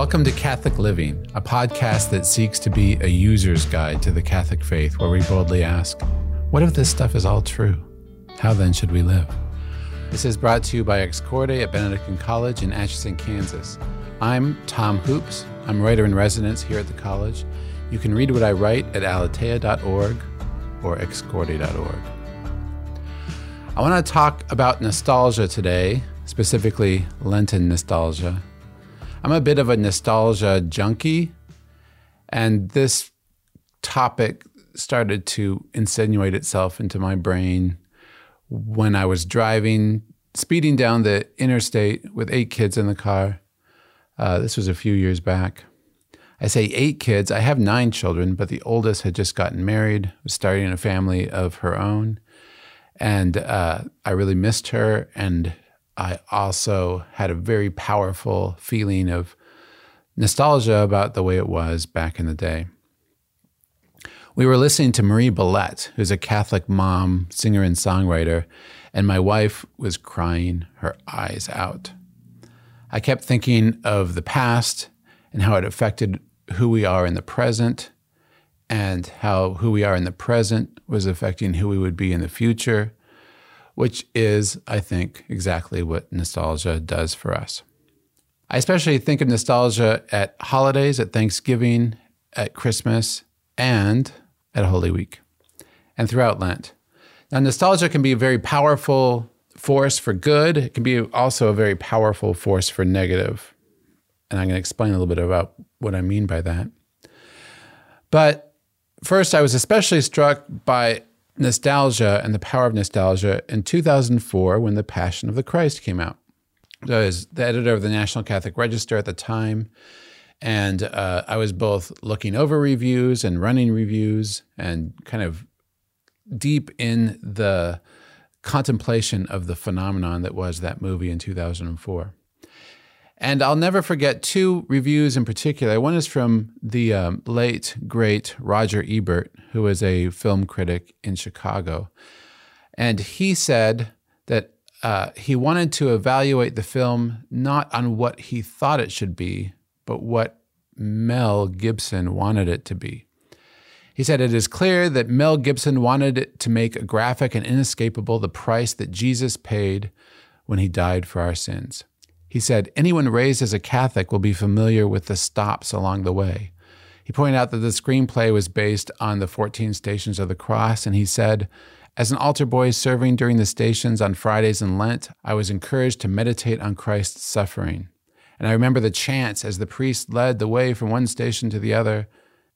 Welcome to Catholic Living, a podcast that seeks to be a user's guide to the Catholic faith, where we boldly ask, What if this stuff is all true? How then should we live? This is brought to you by Ex Corde at Benedictine College in Atchison, Kansas. I'm Tom Hoopes. I'm writer in residence here at the college. You can read what I write at aleteia.org or excorde.org. I want to talk about nostalgia today, specifically Lenten nostalgia. I'm a bit of a nostalgia junkie, and this topic started to insinuate itself into my brain when I was driving, speeding down the interstate with eight kids in the car. Uh, this was a few years back. I say eight kids. I have nine children, but the oldest had just gotten married, was starting a family of her own. And uh, I really missed her. And I also had a very powerful feeling of nostalgia about the way it was back in the day. We were listening to Marie Bellet, who's a Catholic mom, singer, and songwriter, and my wife was crying her eyes out. I kept thinking of the past and how it affected who we are in the present, and how who we are in the present was affecting who we would be in the future, which is, I think, exactly what nostalgia does for us. I especially think of nostalgia at holidays, at Thanksgiving, at Christmas, and at Holy Week, and throughout Lent. Now, nostalgia can be a very powerful force for good. It can be also a very powerful force for negative. And I'm going to explain a little bit about what I mean by that. But first, I was especially struck by nostalgia and the power of nostalgia in 2004 when The Passion of the Christ came out. I was the editor of the National Catholic Register at the time. And uh, I was both looking over reviews and running reviews and kind of deep in the contemplation of the phenomenon that was that movie in 2004. And I'll never forget two reviews in particular. One is from the um, late, great Roger Ebert, who was a film critic in Chicago. And he said that uh, he wanted to evaluate the film not on what he thought it should be, but what Mel Gibson wanted it to be. He said, It is clear that Mel Gibson wanted to make graphic and inescapable the price that Jesus paid when he died for our sins. He said, Anyone raised as a Catholic will be familiar with the stops along the way. He pointed out that the screenplay was based on the 14 stations of the cross, and he said, As an altar boy serving during the stations on Fridays in Lent, I was encouraged to meditate on Christ's suffering. And I remember the chants as the priest led the way from one station to the other.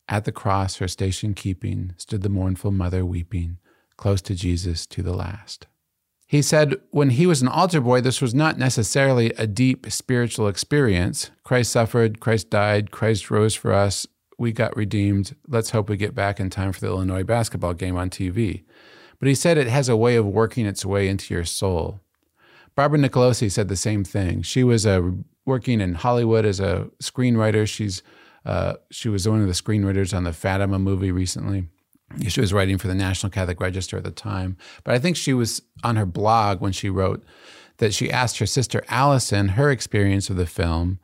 At the cross, her station keeping, stood the mournful mother weeping, close to Jesus to the last. He said when he was an altar boy, this was not necessarily a deep spiritual experience. Christ suffered, Christ died, Christ rose for us, we got redeemed. Let's hope we get back in time for the Illinois basketball game on TV. But he said it has a way of working its way into your soul. Barbara Nicolosi said the same thing. She was uh, working in Hollywood as a screenwriter. She's uh, she was one of the screenwriters on the Fatima movie recently. She was writing for the National Catholic Register at the time, but I think she was on her blog when she wrote that she asked her sister Allison her experience of the film.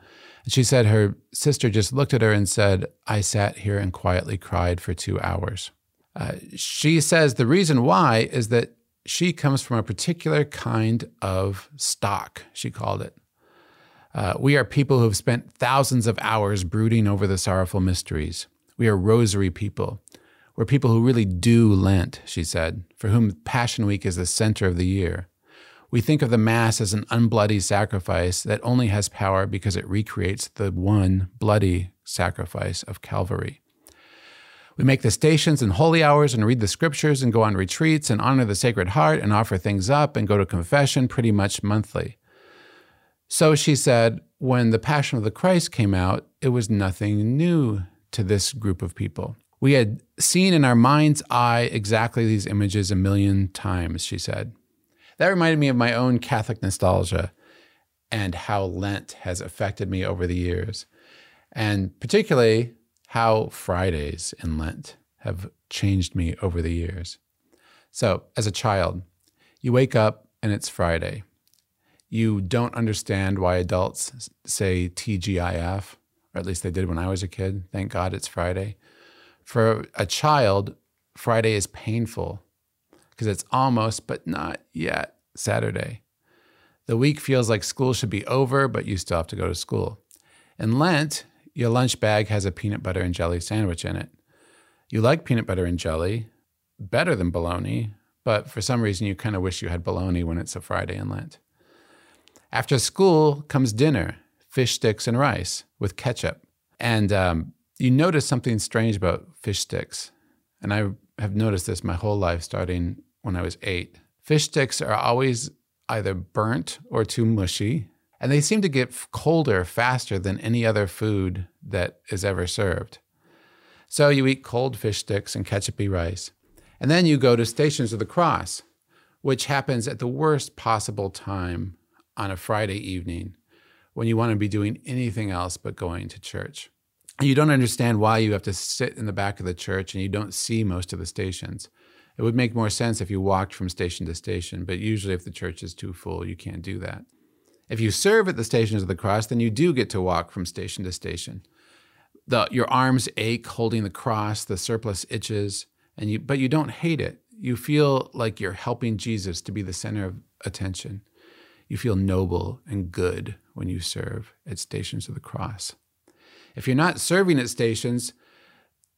She said her sister just looked at her and said, I sat here and quietly cried for two hours. Uh, she says the reason why is that she comes from a particular kind of stock, she called it. Uh, we are people who have spent thousands of hours brooding over the sorrowful mysteries. We are rosary people. We're people who really do Lent, she said, for whom Passion Week is the center of the year. We think of the Mass as an unbloody sacrifice that only has power because it recreates the one bloody sacrifice of Calvary. We make the stations and holy hours and read the scriptures and go on retreats and honor the Sacred Heart and offer things up and go to confession pretty much monthly. So she said, when the Passion of the Christ came out, it was nothing new to this group of people. We had seen in our mind's eye exactly these images a million times, she said. That reminded me of my own Catholic nostalgia and how Lent has affected me over the years, and particularly how Fridays in Lent have changed me over the years. So, as a child, you wake up and it's Friday. You don't understand why adults say TGIF or at least they did when I was a kid. Thank God it's Friday. For a child, Friday is painful because it's almost, but not yet, Saturday. The week feels like school should be over, but you still have to go to school. In Lent, your lunch bag has a peanut butter and jelly sandwich in it. You like peanut butter and jelly better than bologna, but for some reason you kind of wish you had bologna when it's a Friday in Lent. After school comes dinner fish sticks and rice with ketchup. And um, you notice something strange about fish sticks. And I have noticed this my whole life, starting when I was eight. Fish sticks are always either burnt or too mushy, and they seem to get colder faster than any other food that is ever served. So you eat cold fish sticks and ketchupy rice. And then you go to Stations of the Cross, which happens at the worst possible time on a Friday evening when you want to be doing anything else but going to church. You don't understand why you have to sit in the back of the church and you don't see most of the stations. It would make more sense if you walked from station to station, but usually, if the church is too full, you can't do that. If you serve at the stations of the cross, then you do get to walk from station to station. The, your arms ache holding the cross, the surplice itches, and you, but you don't hate it. You feel like you're helping Jesus to be the center of attention. You feel noble and good when you serve at stations of the cross. If you're not serving at stations,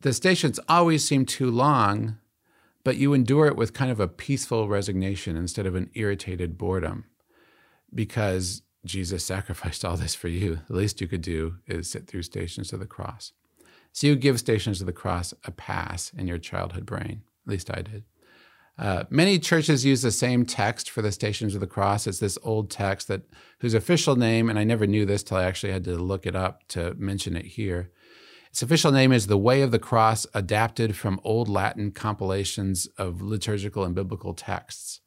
the stations always seem too long, but you endure it with kind of a peaceful resignation instead of an irritated boredom because Jesus sacrificed all this for you. The least you could do is sit through stations of the cross. So you give stations of the cross a pass in your childhood brain. At least I did. Uh, many churches use the same text for the Stations of the Cross. It's this old text that whose official name, and I never knew this till I actually had to look it up to mention it here. Its official name is The Way of the Cross, adapted from old Latin compilations of liturgical and biblical texts.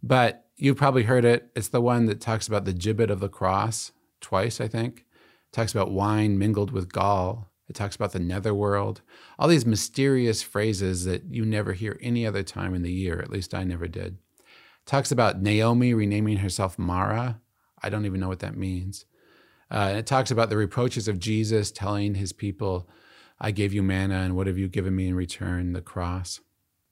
But you've probably heard it. It's the one that talks about the gibbet of the cross twice, I think. It talks about wine mingled with gall. It talks about the netherworld, all these mysterious phrases that you never hear any other time in the year. At least I never did. It talks about Naomi renaming herself Mara. I don't even know what that means. Uh, it talks about the reproaches of Jesus telling his people, I gave you manna, and what have you given me in return? The cross.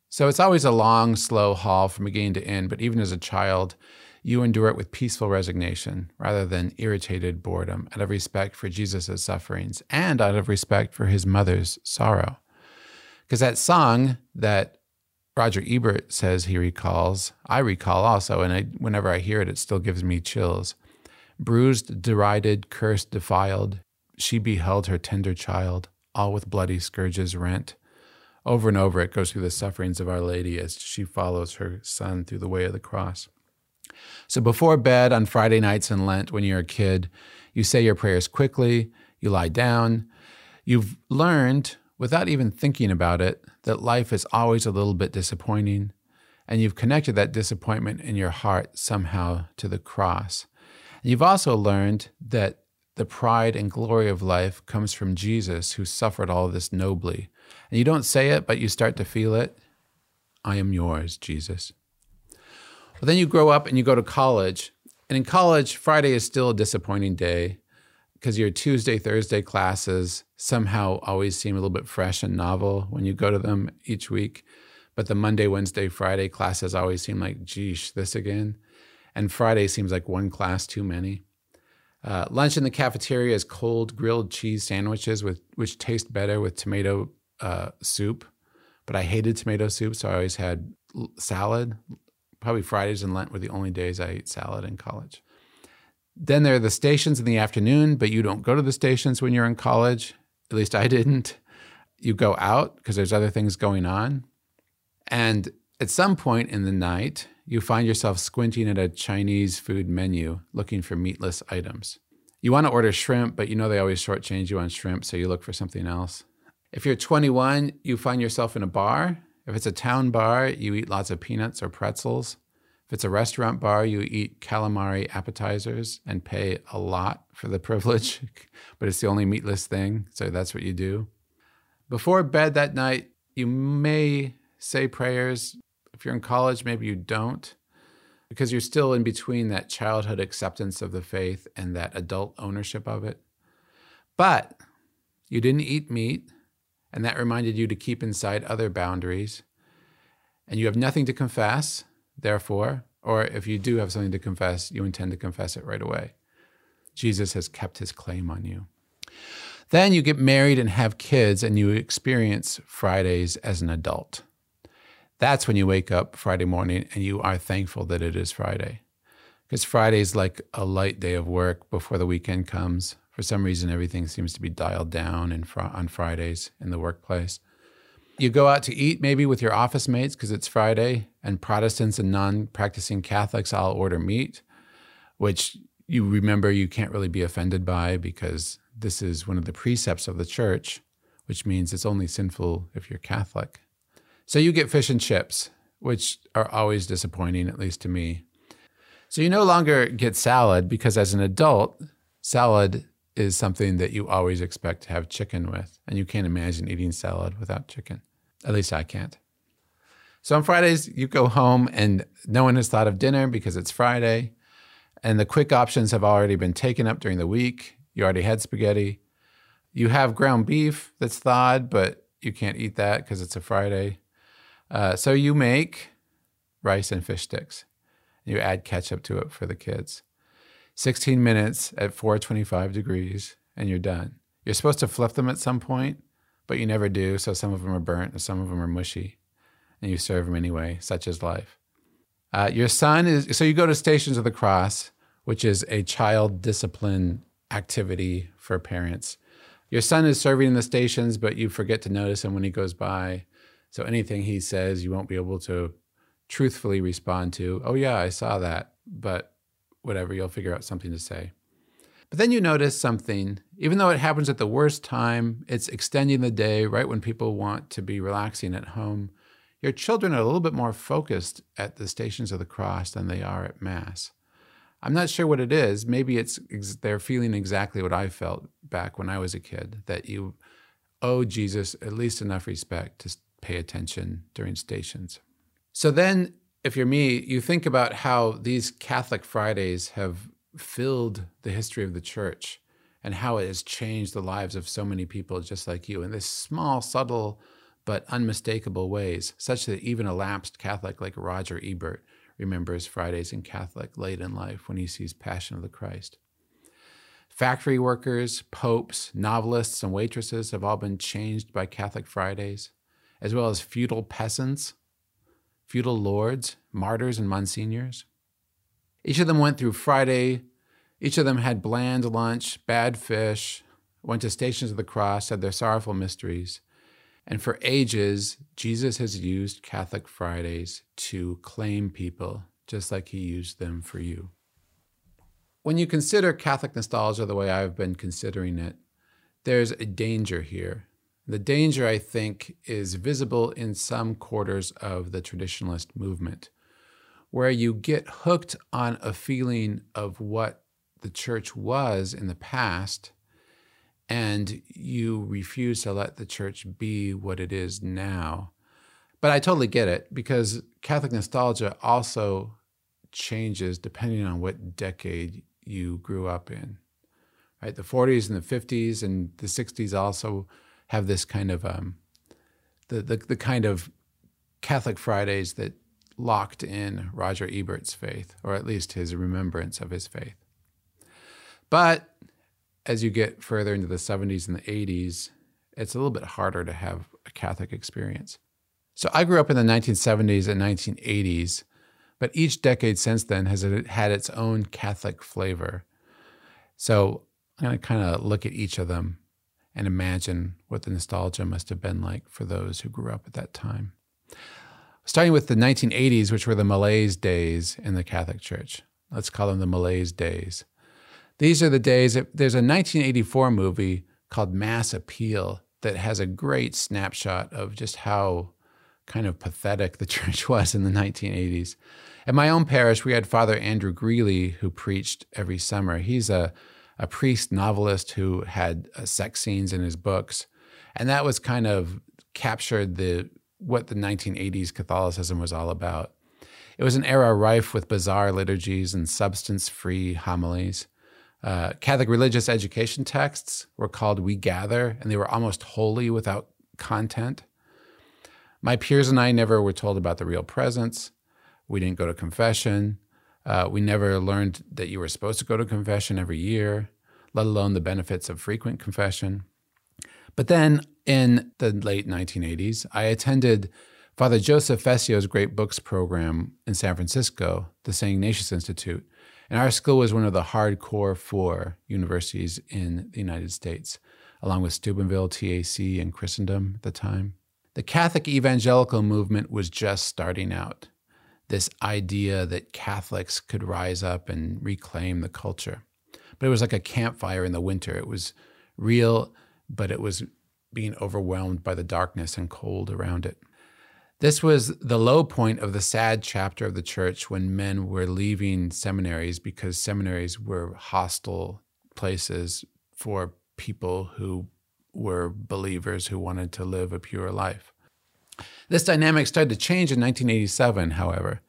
So it's always a long, slow haul from beginning to end, but even as a child, you endure it with peaceful resignation rather than irritated boredom out of respect for Jesus' sufferings and out of respect for his mother's sorrow. Because that song that Roger Ebert says he recalls, I recall also, and I, whenever I hear it, it still gives me chills. Bruised, derided, cursed, defiled, she beheld her tender child, all with bloody scourges rent. Over and over, it goes through the sufferings of Our Lady as she follows her son through the way of the cross. So before bed on Friday nights in Lent, when you're a kid, you say your prayers quickly, you lie down. You've learned, without even thinking about it, that life is always a little bit disappointing. And you've connected that disappointment in your heart somehow to the cross. You've also learned that the pride and glory of life comes from Jesus, who suffered all this nobly. And you don't say it, but you start to feel it. I am yours, Jesus. Well, then you grow up and you go to college. And in college, Friday is still a disappointing day because your Tuesday, Thursday classes somehow always seem a little bit fresh and novel when you go to them each week. But the Monday, Wednesday, Friday classes always seem like, geesh, this again. And Friday seems like one class too many. Uh, lunch in the cafeteria is cold grilled cheese sandwiches, with, which taste better with tomato uh, soup. But I hated tomato soup, so I always had salad, probably Fridays and Lent were the only days I ate salad in college. Then there are the stations in the afternoon, but you don't go to the stations when you're in college. At least I didn't. You go out because there's other things going on. And at some point in the night, you find yourself squinting at a Chinese food menu looking for meatless items. You want to order shrimp, but you know they always shortchange you on shrimp, so you look for something else. If you're 21, you find yourself in a bar if it's a town bar, you eat lots of peanuts or pretzels. If it's a restaurant bar, you eat calamari appetizers and pay a lot for the privilege, but it's the only meatless thing, so that's what you do. Before bed that night, you may say prayers. If you're in college, maybe you don't, because you're still in between that childhood acceptance of the faith and that adult ownership of it. But you didn't eat meat, and that reminded you to keep inside other boundaries. And you have nothing to confess, therefore, or if you do have something to confess, you intend to confess it right away. Jesus has kept his claim on you. Then you get married and have kids, and you experience Fridays as an adult. That's when you wake up Friday morning and you are thankful that it is Friday. Because Friday is like a light day of work before the weekend comes. For some reason, everything seems to be dialed down in fr- on Fridays in the workplace. You go out to eat maybe with your office mates because it's Friday, and Protestants and non practicing Catholics all order meat, which you remember you can't really be offended by because this is one of the precepts of the church, which means it's only sinful if you're Catholic. So you get fish and chips, which are always disappointing, at least to me. So you no longer get salad because as an adult, salad is something that you always expect to have chicken with. And you can't imagine eating salad without chicken. At least I can't. So on Fridays, you go home and no one has thought of dinner because it's Friday. And the quick options have already been taken up during the week. You already had spaghetti. You have ground beef that's thawed, but you can't eat that because it's a Friday. Uh, so you make rice and fish sticks. You add ketchup to it for the kids. 16 minutes at 425 degrees, and you're done. You're supposed to flip them at some point, but you never do. So some of them are burnt and some of them are mushy, and you serve them anyway, such is life. Uh, your son is, so you go to Stations of the Cross, which is a child discipline activity for parents. Your son is serving in the stations, but you forget to notice him when he goes by. So anything he says, you won't be able to truthfully respond to, oh, yeah, I saw that, but whatever, you'll figure out something to say. But then you notice something, even though it happens at the worst time, it's extending the day right when people want to be relaxing at home. Your children are a little bit more focused at the stations of the cross than they are at Mass. I'm not sure what it is. Maybe it's they're feeling exactly what I felt back when I was a kid that you owe Jesus at least enough respect to pay attention during stations. So then, if you're me, you think about how these Catholic Fridays have filled the history of the church and how it has changed the lives of so many people just like you in this small, subtle, but unmistakable ways, such that even a lapsed Catholic like Roger Ebert remembers Fridays in Catholic late in life when he sees Passion of the Christ. Factory workers, popes, novelists, and waitresses have all been changed by Catholic Fridays as well as feudal peasants, feudal lords, martyrs, and monsignors. Each of them went through Friday. Each of them had bland lunch, bad fish, went to stations of the cross, had their sorrowful mysteries. And for ages, Jesus has used Catholic Fridays to claim people, just like he used them for you. When you consider Catholic nostalgia the way I've been considering it, there's a danger here the danger, I think, is visible in some quarters of the traditionalist movement, where you get hooked on a feeling of what the church was in the past, and you refuse to let the church be what it is now. But I totally get it because Catholic nostalgia also changes depending on what decade you grew up in. Right, the 40s and the 50s and the 60s also have this kind of um, the, the the kind of Catholic Fridays that locked in Roger Ebert's faith, or at least his remembrance of his faith. But as you get further into the 70s and the 80s, it's a little bit harder to have a Catholic experience. So I grew up in the 1970s and 1980s, but each decade since then has had its own Catholic flavor. So I'm going to kind of look at each of them and imagine what the nostalgia must have been like for those who grew up at that time. Starting with the 1980s, which were the malaise days in the Catholic Church. Let's call them the malaise days. These are the days, there's a 1984 movie called Mass Appeal that has a great snapshot of just how kind of pathetic the church was in the 1980s. At my own parish, we had Father Andrew Greeley who preached every summer. He's a a priest novelist who had uh, sex scenes in his books, and that was kind of captured the what the 1980s Catholicism was all about. It was an era rife with bizarre liturgies and substance-free homilies. Uh, Catholic religious education texts were called We Gather, and they were almost wholly without content. My peers and I never were told about the real presence. We didn't go to confession. Uh, we never learned that you were supposed to go to confession every year, let alone the benefits of frequent confession. But then in the late 1980s, I attended Father Joseph Fessio's Great Books program in San Francisco, the St. Ignatius Institute. And our school was one of the hardcore four universities in the United States, along with Steubenville, TAC, and Christendom at the time. The Catholic evangelical movement was just starting out. This idea that Catholics could rise up and reclaim the culture. But it was like a campfire in the winter. It was real, but it was being overwhelmed by the darkness and cold around it. This was the low point of the sad chapter of the church when men were leaving seminaries because seminaries were hostile places for people who were believers who wanted to live a pure life. This dynamic started to change in 1987, however.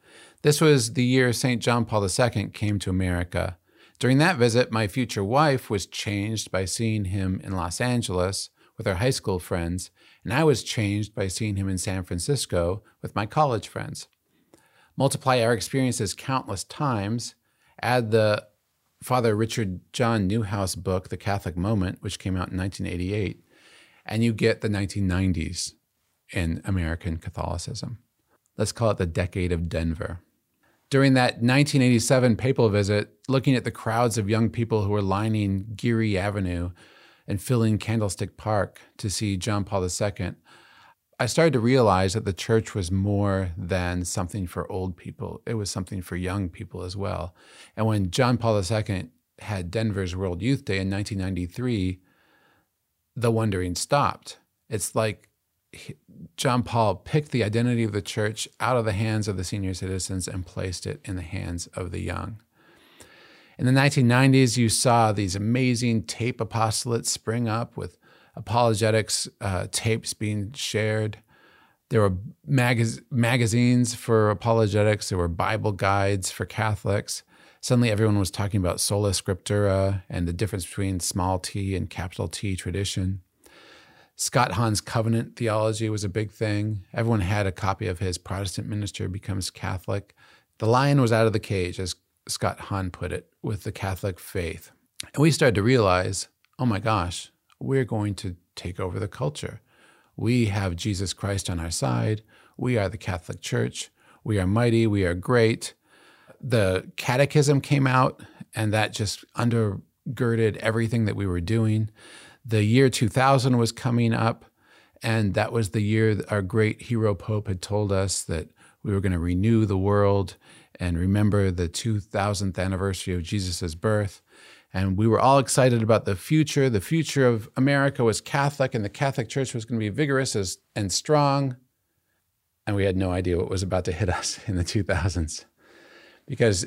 This was the year St. John Paul II came to America. During that visit, my future wife was changed by seeing him in Los Angeles with our high school friends, and I was changed by seeing him in San Francisco with my college friends. Multiply our experiences countless times, add the Father Richard John Neuhaus book, The Catholic Moment, which came out in 1988, and you get the 1990s in American Catholicism. Let's call it the decade of Denver. During that 1987 papal visit, looking at the crowds of young people who were lining Geary Avenue and filling Candlestick Park to see John Paul II, I started to realize that the church was more than something for old people. It was something for young people as well. And when John Paul II had Denver's World Youth Day in 1993, the wondering stopped. It's like John Paul picked the identity of the church out of the hands of the senior citizens and placed it in the hands of the young. In the 1990s, you saw these amazing tape apostolates spring up with apologetics uh, tapes being shared. There were magaz- magazines for apologetics, there were Bible guides for Catholics. Suddenly, everyone was talking about sola scriptura and the difference between small t and capital T tradition. Scott Hahn's covenant theology was a big thing. Everyone had a copy of his Protestant Minister Becomes Catholic. The lion was out of the cage, as Scott Hahn put it, with the Catholic faith. And we started to realize oh my gosh, we're going to take over the culture. We have Jesus Christ on our side. We are the Catholic Church. We are mighty. We are great. The catechism came out, and that just undergirded everything that we were doing. The year 2000 was coming up, and that was the year our great hero Pope had told us that we were going to renew the world and remember the 2000th anniversary of Jesus' birth. And we were all excited about the future. The future of America was Catholic, and the Catholic Church was going to be vigorous and strong. And we had no idea what was about to hit us in the 2000s. Because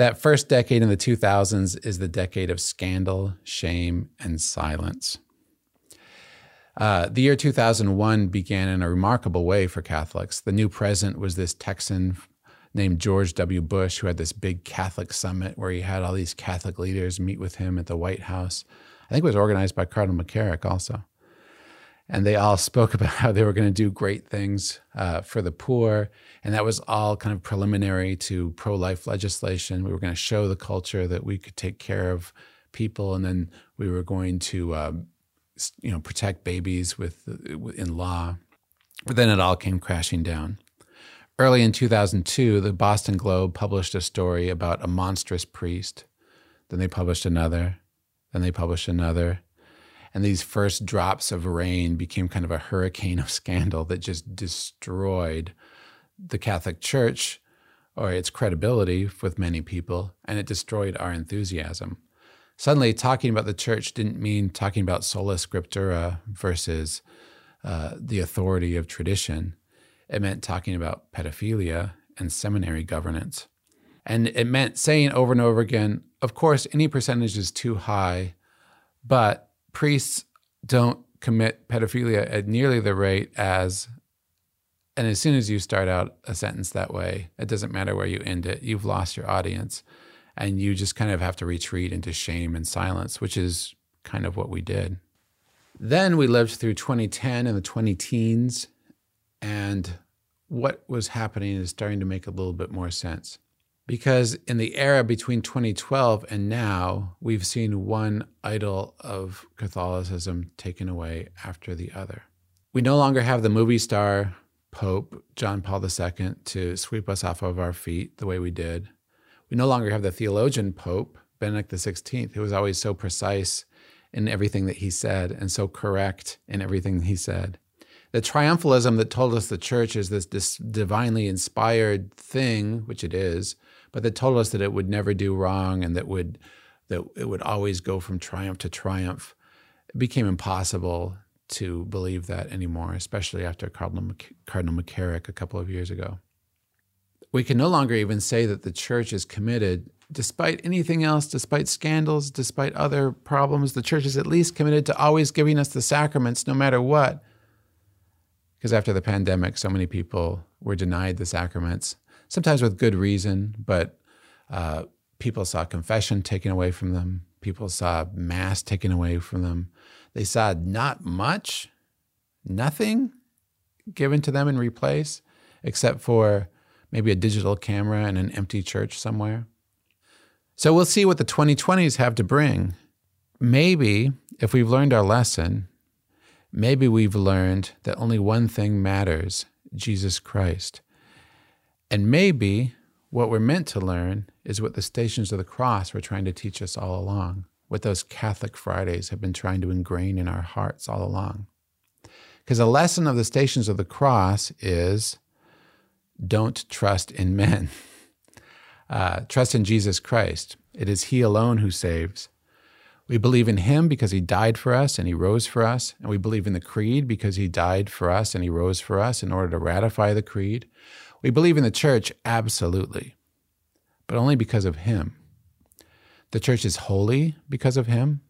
that first decade in the 2000s is the decade of scandal, shame, and silence. Uh, the year 2001 began in a remarkable way for Catholics. The new president was this Texan named George W. Bush, who had this big Catholic summit where he had all these Catholic leaders meet with him at the White House. I think it was organized by Cardinal McCarrick also. And they all spoke about how they were going to do great things uh, for the poor. And that was all kind of preliminary to pro life legislation. We were going to show the culture that we could take care of people. And then we were going to, uh, you know, protect babies with in law. But then it all came crashing down. Early in 2002, the Boston Globe published a story about a monstrous priest. Then they published another. Then they published another. And these first drops of rain became kind of a hurricane of scandal that just destroyed the Catholic Church or its credibility with many people, and it destroyed our enthusiasm. Suddenly, talking about the church didn't mean talking about sola scriptura versus uh, the authority of tradition. It meant talking about pedophilia and seminary governance. And it meant saying over and over again, of course, any percentage is too high, but priests don't commit pedophilia at nearly the rate as, and as soon as you start out a sentence that way, it doesn't matter where you end it, you've lost your audience. And you just kind of have to retreat into shame and silence, which is kind of what we did. Then we lived through 2010 and the 20 teens, and what was happening is starting to make a little bit more sense. Because in the era between 2012 and now, we've seen one idol of Catholicism taken away after the other. We no longer have the movie star Pope John Paul II to sweep us off of our feet the way we did. We no longer have the theologian Pope Benedict XVI, who was always so precise in everything that he said and so correct in everything he said. The triumphalism that told us the church is this, this divinely inspired thing, which it is, but that told us that it would never do wrong and that would that it would always go from triumph to triumph. It became impossible to believe that anymore, especially after Cardinal, Cardinal McCarrick a couple of years ago. We can no longer even say that the church is committed, despite anything else, despite scandals, despite other problems, the church is at least committed to always giving us the sacraments no matter what. Because after the pandemic, so many people were denied the sacraments, sometimes with good reason, but uh, people saw confession taken away from them, people saw Mass taken away from them they saw not much, nothing given to them in replace, except for maybe a digital camera and an empty church somewhere. So we'll see what the 2020s have to bring. Maybe if we've learned our lesson, maybe we've learned that only one thing matters Jesus Christ. And maybe what we're meant to learn is what the stations of the cross were trying to teach us all along what those Catholic Fridays have been trying to ingrain in our hearts all along. Because a lesson of the Stations of the Cross is don't trust in men. Uh, trust in Jesus Christ. It is He alone who saves. We believe in Him because He died for us and He rose for us. And we believe in the Creed because He died for us and He rose for us in order to ratify the Creed. We believe in the Church, absolutely, but only because of Him. The church is holy because of him.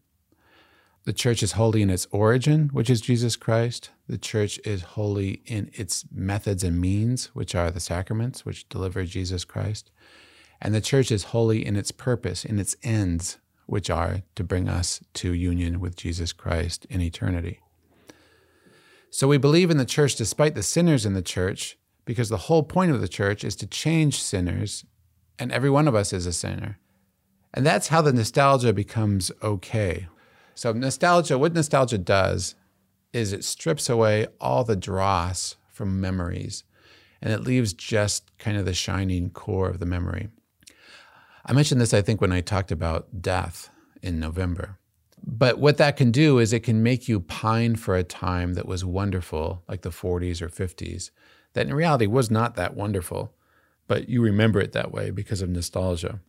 The church is holy in its origin, which is Jesus Christ. The church is holy in its methods and means, which are the sacraments, which deliver Jesus Christ. And the church is holy in its purpose, in its ends, which are to bring us to union with Jesus Christ in eternity. So we believe in the church despite the sinners in the church, because the whole point of the church is to change sinners, and every one of us is a sinner. And that's how the nostalgia becomes okay. So, nostalgia, what nostalgia does is it strips away all the dross from memories and it leaves just kind of the shining core of the memory. I mentioned this, I think, when I talked about death in November. But what that can do is it can make you pine for a time that was wonderful, like the 40s or 50s, that in reality was not that wonderful, but you remember it that way because of nostalgia.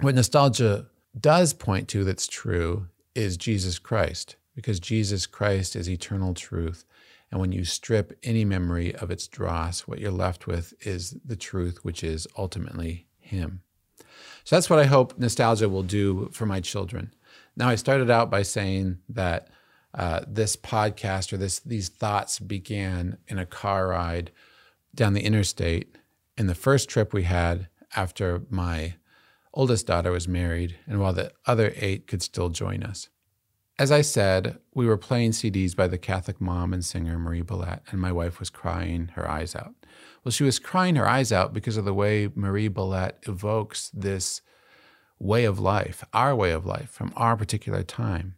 What nostalgia does point to that's true is Jesus Christ, because Jesus Christ is eternal truth. And when you strip any memory of its dross, what you're left with is the truth, which is ultimately Him. So that's what I hope nostalgia will do for my children. Now, I started out by saying that uh, this podcast or this these thoughts began in a car ride down the interstate. In the first trip we had after my oldest daughter was married, and while the other eight could still join us. As I said, we were playing CDs by the Catholic mom and singer Marie Bellet, and my wife was crying her eyes out. Well, she was crying her eyes out because of the way Marie Bellet evokes this way of life, our way of life, from our particular time.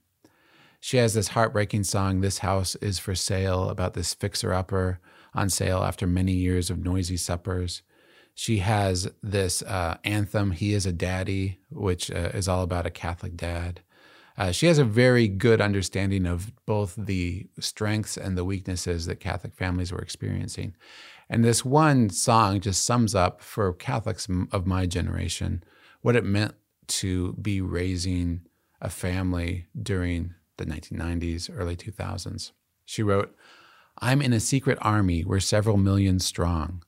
She has this heartbreaking song, This House is for Sale, about this fixer upper on sale after many years of noisy suppers. She has this uh, anthem, He is a Daddy, which uh, is all about a Catholic dad. Uh, she has a very good understanding of both the strengths and the weaknesses that Catholic families were experiencing. And this one song just sums up for Catholics of my generation what it meant to be raising a family during the 1990s, early 2000s. She wrote, I'm in a secret army, we're several million strong.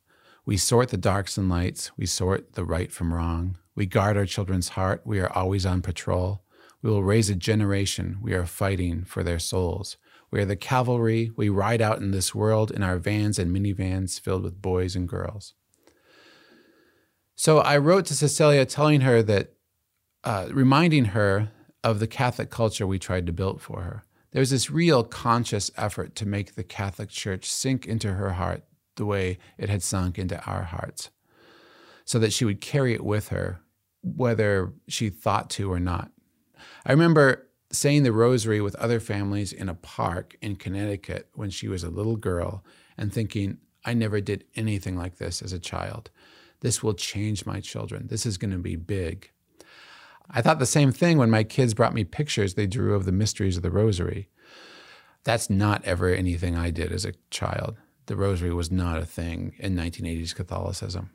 We sort the darks and lights. We sort the right from wrong. We guard our children's heart. We are always on patrol. We will raise a generation. We are fighting for their souls. We are the cavalry. We ride out in this world in our vans and minivans filled with boys and girls. So I wrote to Cecilia telling her that uh, reminding her of the Catholic culture we tried to build for her. There's this real conscious effort to make the Catholic Church sink into her heart the way it had sunk into our hearts, so that she would carry it with her, whether she thought to or not. I remember saying the rosary with other families in a park in Connecticut when she was a little girl and thinking, I never did anything like this as a child. This will change my children. This is going to be big. I thought the same thing when my kids brought me pictures they drew of the mysteries of the rosary. That's not ever anything I did as a child. The rosary was not a thing in 1980s Catholicism.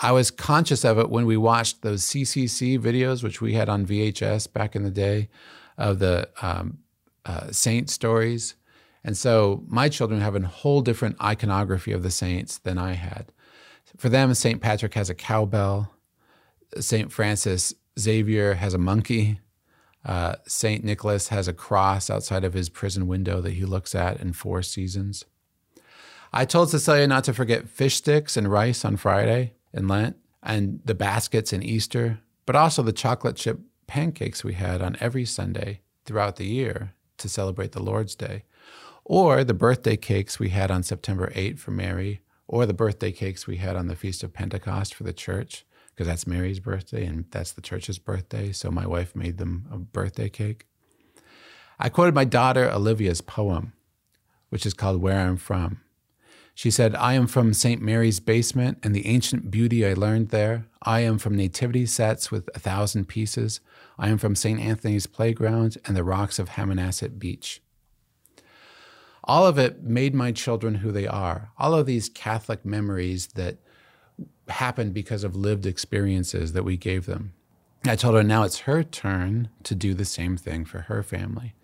I was conscious of it when we watched those CCC videos, which we had on VHS back in the day, of the um, uh, saint stories. And so my children have a whole different iconography of the saints than I had. For them, St. Patrick has a cowbell, St. Francis Xavier has a monkey. Uh, Saint Nicholas has a cross outside of his prison window that he looks at in four seasons. I told Cecilia not to forget fish sticks and rice on Friday in Lent and the baskets in Easter, but also the chocolate chip pancakes we had on every Sunday throughout the year to celebrate the Lord's Day, or the birthday cakes we had on September 8 for Mary, or the birthday cakes we had on the Feast of Pentecost for the church because that's Mary's birthday and that's the church's birthday. So my wife made them a birthday cake. I quoted my daughter Olivia's poem, which is called Where I'm From. She said, I am from St. Mary's basement and the ancient beauty I learned there. I am from nativity sets with a thousand pieces. I am from St. Anthony's playground and the rocks of Hammonasset Beach. All of it made my children who they are. All of these Catholic memories that happened because of lived experiences that we gave them. I told her now it's her turn to do the same thing for her family.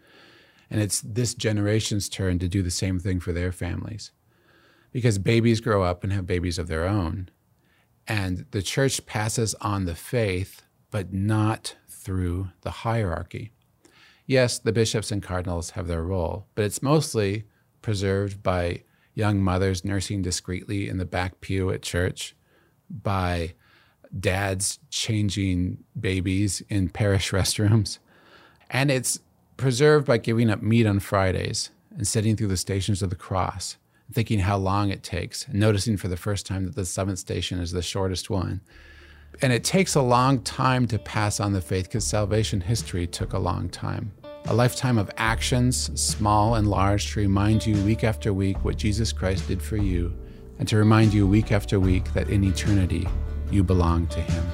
And it's this generation's turn to do the same thing for their families. Because babies grow up and have babies of their own. And the church passes on the faith, but not through the hierarchy. Yes, the bishops and cardinals have their role, but it's mostly preserved by young mothers nursing discreetly in the back pew at church by dads changing babies in parish restrooms. And it's preserved by giving up meat on Fridays and sitting through the stations of the cross, thinking how long it takes, noticing for the first time that the seventh station is the shortest one. And it takes a long time to pass on the faith because salvation history took a long time. A lifetime of actions, small and large, to remind you week after week what Jesus Christ did for you and to remind you week after week that in eternity you belong to Him.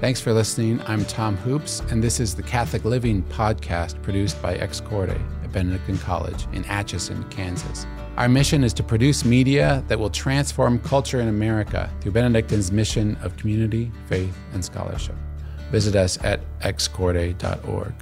Thanks for listening. I'm Tom Hoopes, and this is the Catholic Living podcast produced by Ex Corde at Benedictine College in Atchison, Kansas. Our mission is to produce media that will transform culture in America through Benedictine's mission of community, faith, and scholarship. Visit us at excorde.org.